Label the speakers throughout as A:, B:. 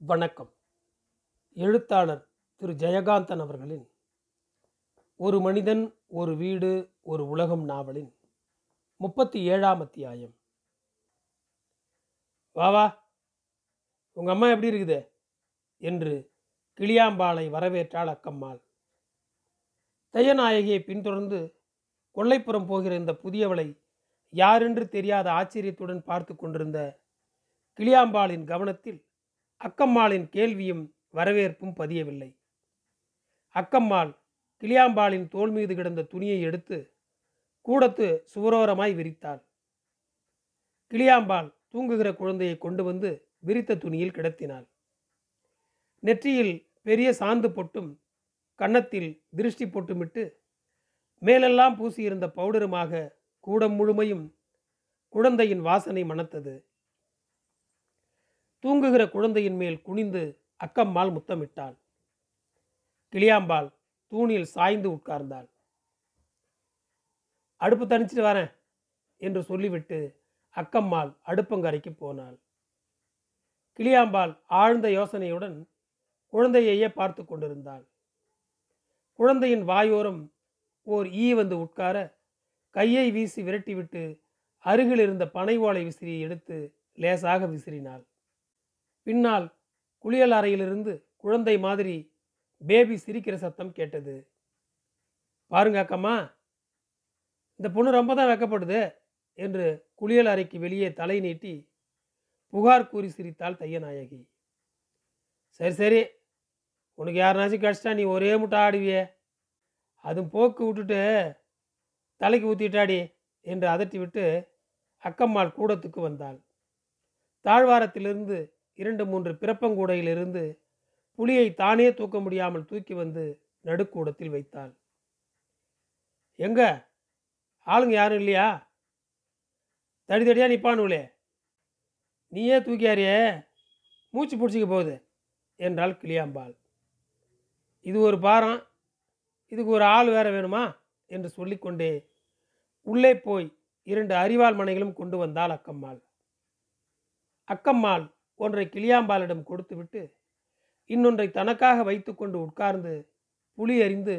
A: வணக்கம். எழுத்தாளர் திரு ஜெயகாந்தன் அவர்களின் ஒரு மனிதன் ஒரு வீடு ஒரு உலகம் நாவலின் முப்பத்தி ஏழாம் அத்தியாயம். வா வா. உங்க அம்மா எப்படி இருக்குது? என்று கிளியாம்பாளை வரவேற்றாள் அக்கம்மாள். தையநாயகியை பின்தொடர்ந்து கொல்லைப்புறம் போகிற இந்த புதியவளை யாரென்று தெரியாத ஆச்சரியத்துடன் பார்த்து கொண்டிருந்த கிளியாம்பாளின் கவனத்தில் அக்கம்மாளின் கேள்வியும் வரவேற்பும் பதியவில்லை. அக்கம்மாள் கிளியாம்பாளின் தோள் மீது கிடந்த துணியை எடுத்து கூடத்து சுவரோரமாய் விரித்தாள். கிளியாம்பாள் தூங்குகிற குழந்தையை கொண்டு வந்து விரித்த துணியில் கிடத்தினாள். நெற்றியில் பெரிய சாந்து பொட்டும் கன்னத்தில் திருஷ்டி பொட்டுமிட்டு மேலெல்லாம் பூசியிருந்த பவுடருமாக கூடம் முழுமையும் குழந்தையின் வாசனை மணத்தது. தூங்குகிற குழந்தையின் மேல் குனிந்து அக்கம்மாள் முத்தமிட்டாள். கிளியாம்பாள் தூணில் சாய்ந்து உட்கார்ந்தாள். அடுப்பு தணிச்சிட்டு வரேன் என்று சொல்லிவிட்டு அக்கம்மாள் அடுப்பங்கரைக்கு போனாள். கிளியாம்பாள் ஆழ்ந்த யோசனையுடன் குழந்தையையே பார்த்து கொண்டிருந்தாள். குழந்தையின் வாயோரம் ஓர் ஈ வந்து உட்கார கையை வீசி விரட்டிவிட்டு அருகில் இருந்த பனை ஓலை விசிறியை எடுத்து லேசாக விசிறினாள். பின்னால் குளியல் அறையிலிருந்து குழந்தை மாதிரி பேபி சிரிக்கிற சத்தம் கேட்டது. பாருங்க அக்கம்மா இந்த பொண்ணு ரொம்ப தான் வெக்கப்படுது என்று குளியல் அறைக்கு வெளியே தலை நீட்டி புகார் கூறி சிரித்தாள் தையநாயகி. சரி சரி. உனக்கு யாருனாச்சும் கிடச்சிட்டா நீ ஒரே முட்டை ஆடுவியே. அதுவும் போக்கு விட்டுட்டு தலைக்கு ஊற்றிட்டாடி என்று அதட்டி விட்டு அக்கம்மாள் கூடத்துக்கு வந்தாள். தாழ்வாரத்திலிருந்து இரண்டு மூன்று பிறப்பங்கூடையிலிருந்து புலியை தானே தூக்க முடியாமல் தூக்கி வந்து நடுக்கூடத்தில் வைத்தாள். எங்க? ஆளுங்க யாரும் இல்லையா? தடி தடியா நிப்பானுங்களே நீயே தூக்கியாரியே மூச்சு பிடிச்சிக்க போகுது என்றாள் கிளியாம்பாள். இது ஒரு பாரம். இதுக்கு ஒரு ஆள் வேற வேணுமா? என்று சொல்லிக்கொண்டே உள்ளே போய் இரண்டு அரிவாள் மனைகளும் கொண்டு வந்தாள் அக்கம்மாள். அக்கம்மாள் ஒன்றை கிளியாம்பாலிடம் கொடுத்துவிட்டு இன்னொன்றை தனக்காக வைத்துக்கொண்டு உட்கார்ந்து புலி அறிந்து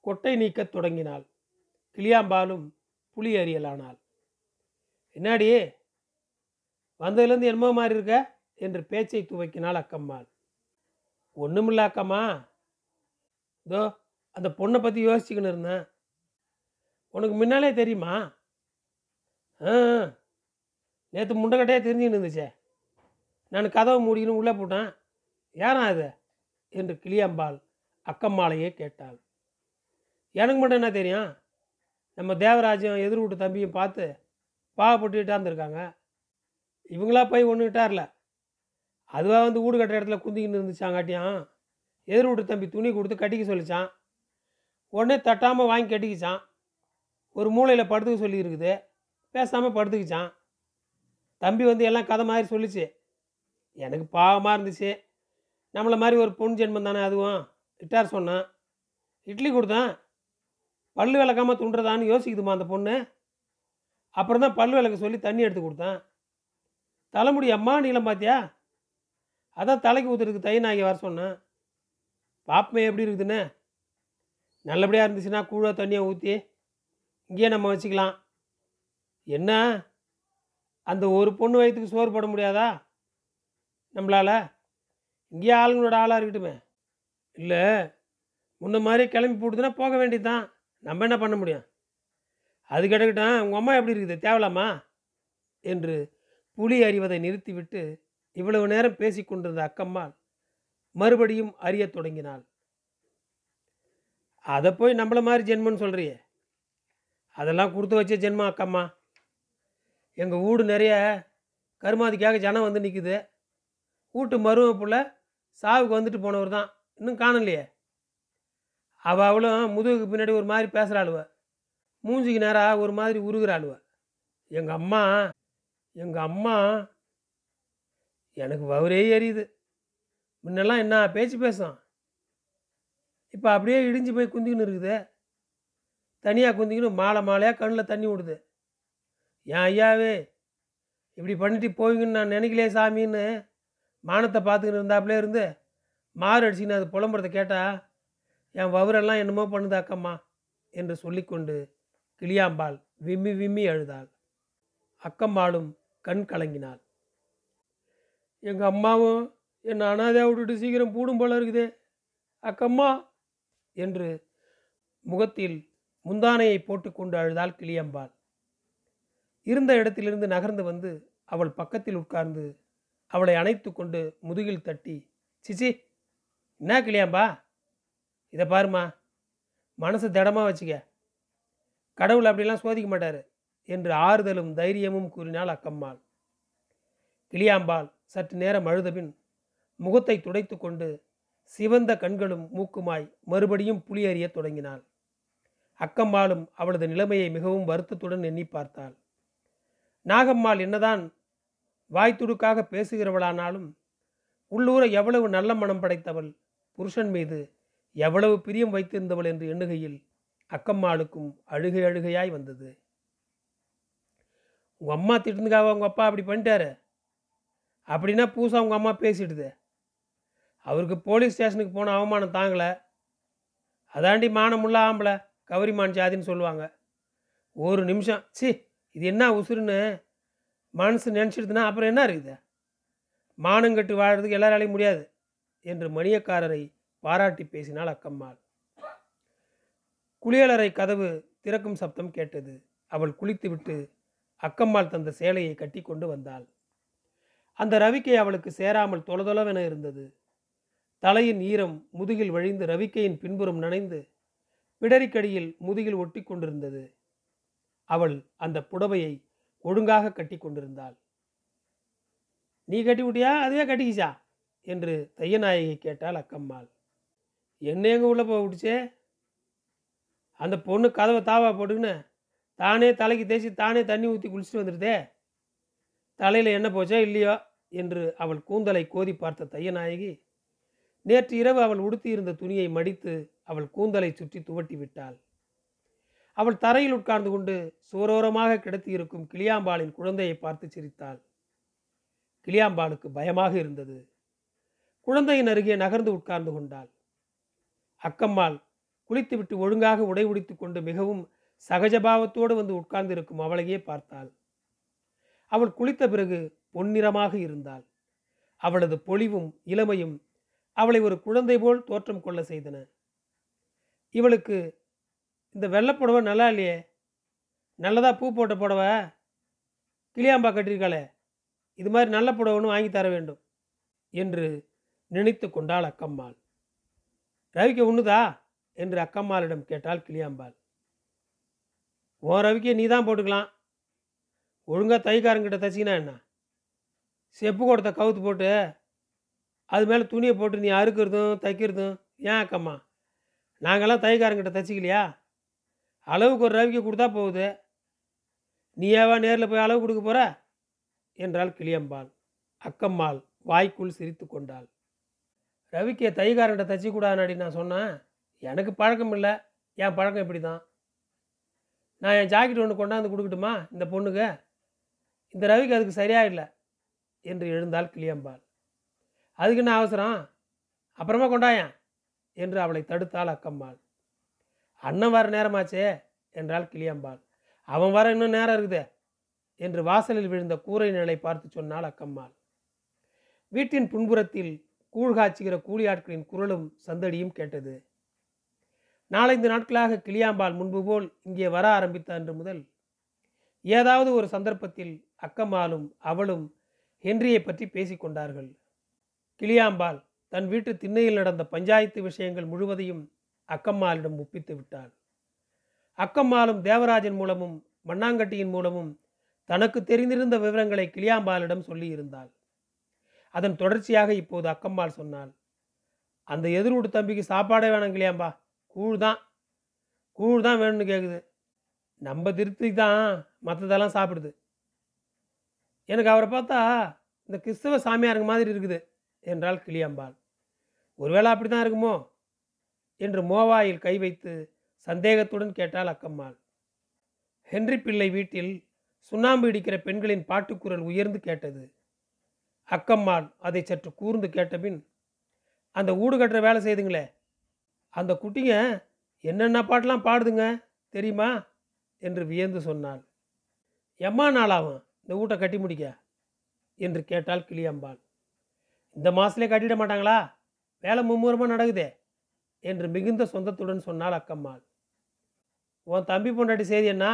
A: கொட்டை நீக்கத் தொடங்கினாள். கிளியாம்பாலும் புலி அறியலானாள் என்னாடி? வந்ததுலேருந்து என்னமோ மாதிரி இருக்க? என்று பேச்சை துவக்கினாள் அக்கம்மாள். ஒன்றுமில்ல அக்கம்மா. இதோ அந்த பொண்ணை பற்றி யோசிச்சுக்கின்னு இருந்தேன். உனக்கு முன்னாலே தெரியுமா? ஆ நேற்று முண்டக்கட்டையே தெரிஞ்சுக்கின்னு இருந்துச்சே. நான் கதவை மூடிக்கின்னு உள்ளே போட்டேன். யாரா அது என்று கிளியம்பாள் அக்கம்மாளையே கேட்டாள். எனக்கு மட்டும் என்ன தெரியும்? நம்ம தேவராஜ்யம் எதிர் வீட்டு தம்பியும் பார்த்து பாவப்பட்டுக்கிட்டா இருந்திருக்காங்க. இவங்களா போய் ஒன்றுக்கிட்டார்ல அதுவாக வந்து வீடு கட்டுற இடத்துல குந்திக்கின்னு இருந்துச்சாங்காட்டியும் எதிர் வீட்டு தம்பி துணி கொடுத்து கட்டிக்க சொல்லிச்சான் உடனே தட்டாமல் வாங்கி கட்டிக்கிச்சான் ஒரு மூலையில் படுத்துக்க சொல்லியிருக்குது. பேசாமல் படுத்துக்கிச்சான் தம்பி வந்து எல்லாம் கதை மாதிரி சொல்லிச்சு. எனக்கு பாவமாக இருந்துச்சு. நம்மளை மாதிரி ஒரு பொன் ஜென்மம் தானே அதுவும்? இட்டார் சொன்னான் இட்லி கொடுத்தேன் பல்லு விளக்காமல் துண்டுறதான்னு யோசிக்குதுமா அந்த பொண்ணு. அப்புறம் தான் பல்லு விளக்க சொல்லி தண்ணி எடுத்து கொடுத்தேன். தலைமுடி அம்மா நீளம் பார்த்தியா அதான் தலைக்கு ஊற்றுறதுக்கு தை நாய்க்கு வர சொன்னேன் பாப்பமே எப்படி இருக்குதுன்னு? நல்லபடியாக இருந்துச்சுன்னா கூழ தண்ணியை ஊற்றி இங்கேயே நம்ம வச்சுக்கலாம். என்ன? அந்த ஒரு பொண்ணு வயிற்றுக்கு சோறு போட முடியாதா? நம்மளால்? இங்கேயே ஆளுங்களோட ஆளாக இருக்கட்டுமே. இல்லை முன்ன மாதிரி கிளம்பி போட்டுதுன்னா போக வேண்டியது தான் நம்ம என்ன பண்ண முடியும்? அது கிடக்கட்டும் உங்கள் அம்மா எப்படி இருக்குது? தேவலாமா? என்று புலி அறிவதை நிறுத்திவிட்டு இவ்வளவு நேரம் பேசி கொண்டிருந்த அக்கம்மாள் மறுபடியும் அறியத் தொடங்கினாள். அதை போய் நம்மள மாதிரி ஜென்மன்னு சொல்கிறியே அதெல்லாம் கொடுத்து வச்ச ஜென்மம் அக்கம்மா. எங்கள் வீடு நிறைய கருமாதிக்காக ஜனம் வந்து நிற்குது வீட்டு மரும புள்ள சாவுக்கு வந்துட்டு போனவர் தான். இன்னும் காணலையே. அவள் அவளும் முதுகுக்கு பின்னாடி ஒரு மாதிரி பேசுகிறாளுவ மூஞ்சிக்கு நேராக ஒரு மாதிரி உருகிறாளுவ. எங்கள் அம்மா எங்கள் அம்மா எனக்கு வவுரே எரியுது. முன்னெல்லாம் என்ன பேச்சு பேசும் இப்போ அப்படியே இடிஞ்சு போய் குந்திக்கின்னு இருக்குது. தனியாக குந்திக்கின்னு மாலை மாலையாக கண்ணில் தண்ணி விடுது ஏன் ஐயாவே இப்படி பண்ணிட்டு போவீங்கன்னு நான் நினைக்கலையே சாமின்னு மானத்தை பார்த்துக்கிட்டு இருந்தாப்புலே இருந்து மாறு அடிச்சுன்னு அது புலம்புறத கேட்டா என் வவரெல்லாம் என்னமோ பண்ணுது அக்கம்மா என்று சொல்லிக்கொண்டு கிளியாம்பாள் விம்மி விம்மி அழுதாள். அக்கம்மாளும் கண் கலங்கினாள். எங்கள் அம்மாவும் என்னை அனாதையாக விட்டுட்டு சீக்கிரம் பூடும் போல இருக்குதே அக்கம்மா என்று முகத்தில் முந்தானையை போட்டுக்கொண்டு அழுதாள் கிளியம்பாள். இருந்த இடத்திலிருந்து நகர்ந்து வந்து அவள் பக்கத்தில் உட்கார்ந்து அவளை அணைத்து கொண்டு முதுகில் தட்டி சிச்சி என்ன கிளியாம்பா? இதை பாருமா மனசு திடமாக வச்சுக்க. கடவுள் அப்படிலாம் சோதிக்க மாட்டார் என்று ஆறுதலும் தைரியமும் கூறினாள் அக்கம்மாள். கிளியாம்பாள் சற்று நேரம் அழுதபின் முகத்தை துடைத்து கொண்டு சிவந்த கண்களும் மூக்குமாய் மறுபடியும் புலி அறியத் தொடங்கினாள். அக்கம்மாளும் அவளது நிலைமையை மிகவும் வருத்தத்துடன் எண்ணி பார்த்தாள். நாகம்மாள் என்னதான் வாய்த்துடுக்காக பேசுகிறவளானாலும் உள்ளூர எவ்வளவு நல்ல மனம் படைத்தவள் புருஷன் மீது எவ்வளவு பிரியம் வைத்திருந்தவள் என்று எண்ணுகையில் அக்கம்மாளுக்கும் அழுகை அழுகையாய் வந்தது. உங்கள் அம்மா திட்டுந்துக்காக உங்கள் அப்பா அப்படி பண்ணிட்டாரு. அப்படின்னா பூசா உங்கள் அம்மா பேசிடுது. அவருக்கு போலீஸ் ஸ்டேஷனுக்கு போன அவமானம் தாங்கலை. அதாண்டி மானமுள்ள ஆம்பளை கவரிமான் ஜாதின்னு சொல்லுவாங்க. ஒரு நிமிஷம் சி இது என்ன உசுருன்னு? மனசு நினச்சிடுதுன்னா அப்புறம் என்ன இருக்குது? மானங்கட்டு வாழறதுக்கு எல்லாராலையும் முடியாது என்று மணியக்காரரை பாராட்டி பேசினாள் அக்கம்மாள். குளியலறை கதவு திறக்கும் சப்தம் கேட்டது. அவள் குளித்துவிட்டு அக்கம்மாள் தந்த சேலையை கட்டி கொண்டு வந்தாள். அந்த ரவிக்கை அவளுக்கு சேராமல் தொலதொலவென இருந்தது. தலையின் ஈரம் முதுகில் வழிந்து ரவிக்கையின் பின்புறம் நனைந்து பிடரிக்கடியில் முதுகில் ஒட்டி கொண்டிருந்தது அவள் அந்த புடவையை ஒழுங்காக கட்டி கொண்டிருந்தாள் நீ கட்டி விட்டியா அதுவே கட்டிக்கிச்சா? என்று தையநாயகி கேட்டாள் அக்கம்மாள். என்ன எங்க உள்ள போக விட்டுச்சே? அந்த பொண்ணு கதவை தாவா போட்டுக்கின்னு தானே தலைக்கு தேய்ச்சி தானே தண்ணி ஊற்றி குளிச்சுட்டு வந்துடுதே தலையில் என்ன போச்சோ இல்லையோ? என்று அவள் கூந்தலை கோதி பார்த்த தையநாயகி நேற்று இரவு அவள் உடுத்தியிருந்த துணியை மடித்து அவள் கூந்தலை சுற்றி துவட்டி விட்டாள். அவள் தரையில் உட்கார்ந்து கொண்டு சோரோரமாக கிடத்தியிருக்கும் கிளியாம்பாளின் குழந்தையை பார்த்து சிரித்தாள். கிளியாம்பாளுக்கு பயமாக இருந்தது. குழந்தையின் அருகே நகர்ந்து உட்கார்ந்து கொண்டாள். அக்கம்மாள் குளித்துவிட்டு ஒழுங்காக உடை உடித்து கொண்டு மிகவும் சகஜபாவத்தோடு வந்து உட்கார்ந்திருக்கும் அவளையே பார்த்தாள். அவள் குளித்த பிறகு பொன்னிறமாக இருந்தாள். அவளது பொலிவும் இளமையும் அவளை ஒரு குழந்தை போல் தோற்றம் கொள்ள செய்தன. இவளுக்கு இந்த வெள்ளைப்புடவை நல்லா இல்லையே? நல்லதாக பூ போட்ட புடவை? கிளியாம்பா கட்டியிருக்காளே. இது மாதிரி நல்ல புடவைன்னு வாங்கி தர வேண்டும் என்று நினைத்து கொண்டாள் அக்கம்மாள். ரவிக்கு உண்ணுதா? என்று அக்கம்மாளிடம் கேட்டாள் கிளியாம்பாள். ஓ ரவிக்கு நீ தான் போட்டுக்கலாம். ஒழுங்காக தைக்காரங்கிட்ட தச்சினா என்ன? செப்பு கொடுத்த கவுத்து போட்டு அது மேலே துணியை போட்டு நீ அறுக்கிறதும் தைக்கிறதும் ஏன் அக்கம்மா? நாங்கள்லாம் தைக்காரங்கிட்ட தச்சிக்கலையா? அளவுக்கு ஒரு ரவிக்கு கொடுத்தா போகுது. நீயாவா நேரில் போய் அளவு கொடுக்க போற? என்றாள் கிளியம்பாள். அக்கம்மாள் வாய்க்குள் சிரித்து கொண்டாள். ரவிக்கு தைக்காரன்ட்ட தச்சு கூடாதுனாடி நான் சொன்னேன். எனக்கு பழக்கம் இல்லை. என் பழக்கம் இப்படி தான் நான் என் ஜாக்கெட் ஒன்று கொண்டாந்து கொடுக்கட்டுமா இந்த பொண்ணுக்கு? இந்த ரவிக்கு அதுக்கு சரியாக இல்லை என்று எழுந்தாள் கிளியம்பாள். அதுக்கு என்ன அவசரம்? அப்புறமா கொண்டாயன் என்று அவளை தடுத்தாள் அக்கம்மாள் அண்ணன் வர நேரமாச்சே என்றாள் கிளியம்பாள். அவன் வர இன்னும் நேரம் இருக்குதே என்று வாசலில் விழுந்த கூரை நிலை பார்த்து சொன்னாள் அக்கம்மாள். வீட்டின் பின்புறத்தில் கூழ் காய்ச்சுகிற கூலி ஆட்களின் குரலும் சந்தடியும் கேட்டது. நாலைந்து நாட்களாக கிளியாம்பாள் முன்பு போல் இங்கே வர ஆரம்பித்த அன்று முதல் ஏதாவது ஒரு சந்தர்ப்பத்தில் அக்கம்மாளும் அவளும் ஹென்ரியை பற்றி பேசிக்கொண்டார்கள் கிளியாம்பாள் தன் வீட்டு திண்ணையில் நடந்த பஞ்சாயத்து விஷயங்கள் முழுவதையும் அக்கம்மாளிடம் ஒப்பித்து விட்டாள். அக்கம்மாளும் தேவராஜன் மூலமும் மண்ணாங்கட்டியின் மூலமும் தனக்கு தெரிந்திருந்த விவரங்களை கிளியாம்பாளிடம் சொல்லியிருந்தாள். அதன் தொடர்ச்சியாக இப்போது அக்கம்மாள் சொன்னாள் அந்த எதிர்வீட்டு தம்பிக்கு சாப்பாடே வேணாம் கிளியாம்பா கூழ் தான் கூழ் தான் வேணும்னு கேட்குது நம்ம திருத்தி தான் மற்றதெல்லாம் சாப்பிடுது. எனக்கு அவரை பார்த்தா இந்த கிறிஸ்தவ சாமியாருங்க மாதிரி இருக்குது என்றாள் கிளியாம்பாள். ஒருவேளை அப்படி தான் இருக்குமோ? என்று மோவாயில் கை வைத்து சந்தேகத்துடன் கேட்டாள் அக்கம்மாள். ஹென்றி பிள்ளை வீட்டில் சுண்ணாம்பு இடிக்கிற பெண்களின் பாட்டுக்குரல் உயர்ந்து கேட்டது. அக்கம்மாள் அதை சற்று கூர்ந்து கேட்டபின் அந்த ஊடு கட்டுற வேலை செய்துங்களே அந்த குட்டிங்க என்னென்ன பாட்டெலாம் பாடுதுங்க தெரியுமா? என்று வியந்து சொன்னாள். எம்மா நாளாகும் இந்த வீட்டை கட்டி முடிக்க? என்று கேட்டாள் கிளியம்பாள். இந்த மாதத்துலேயே கட்டிட மாட்டாங்களா? வேலை மும்முரமாக நடக்குதே என்று மிகுந்த சொந்தத்துடன் சொன்னாள் அக்கம்மாள். உன் தம்பி பொண்டாட்டி செய்தி என்ன?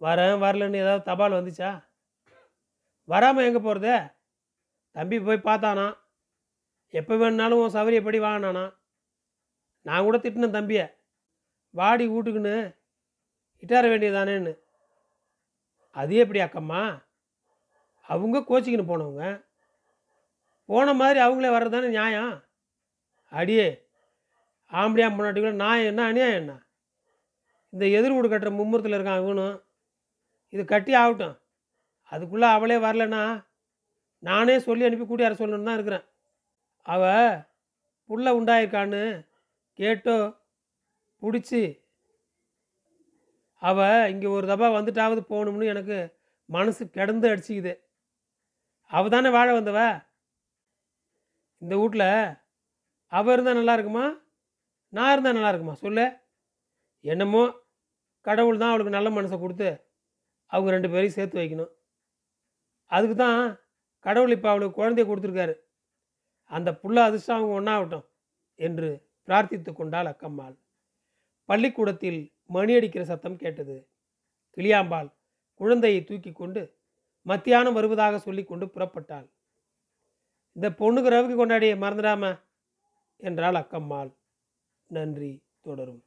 A: வரேன் வரலன்னு ஏதாவது தபால் வந்துச்சா? வராமல் எங்கே போகிறது தம்பி போய் பார்த்தானா? எப்போ வேணுனாலும் உன் சௌகரியப்படி வாங்கினானா நான் கூட திட்டினேன் தம்பியை. வாடி வீட்டுக்குன்னு. இட்டார வேண்டியதானேன்னு அது எப்படி அக்கம்மா? அவங்க கோச்சிக்கின்னு போனவங்க. போன மாதிரி அவங்களே வர்றது தானே நியாயம்? அடியே ஆம்படியா முன்னாடி நான் என்ன அநியாயம் என்ன? இந்த எதிர் வீடு கட்டுற மும்முரத்தில் இருக்கான் இவனும் இது கட்டி ஆகட்டும். அதுக்குள்ளே அவளே வரலன்னா நானே சொல்லி அனுப்பி கூட்டியார சொல்லணுன்னு தான் இருக்கிறேன். அவ புள்ள உண்டாயிருக்கான்னு கேட்டோ பிடிச்சி அவள் இங்கே ஒரு தபா வந்துட்டாவது போகணும்னு எனக்கு மனசு கிடந்து அடிச்சிக்குது. அவ தானே வாழ வந்தவ? இந்த வீட்டில் அவள் இருந்தால் நல்லா இருக்குமா? நான் இருந்தால் நல்லா இருக்குமா? சொல்லு. என்னமோ கடவுள் தான் அவளுக்கு நல்ல மனசை கொடுத்து அவங்க ரெண்டு பேரையும் சேர்த்து வைக்கணும். அதுக்கு தான் கடவுள் இப்போ அவளுக்கு குழந்தைய கொடுத்துருக்காரு. அந்த புள்ள அதிர்ஷ்டம் அவங்க ஒன்றாகட்டும் என்று பிரார்த்தித்து கொண்டாள் அக்கம்மாள். பள்ளிக்கூடத்தில் மணி அடிக்கிற சத்தம் கேட்டது. கிளியாம்பாள் குழந்தையை தூக்கி கொண்டு மத்தியானம் வருவதாக சொல்லி கொண்டு புறப்பட்டாள். இந்த பொண்ணுக்கு ரவுக்கு கொண்டாடி மறந்துடாம என்றாள் அக்கம்மாள். நன்றி தொடரும்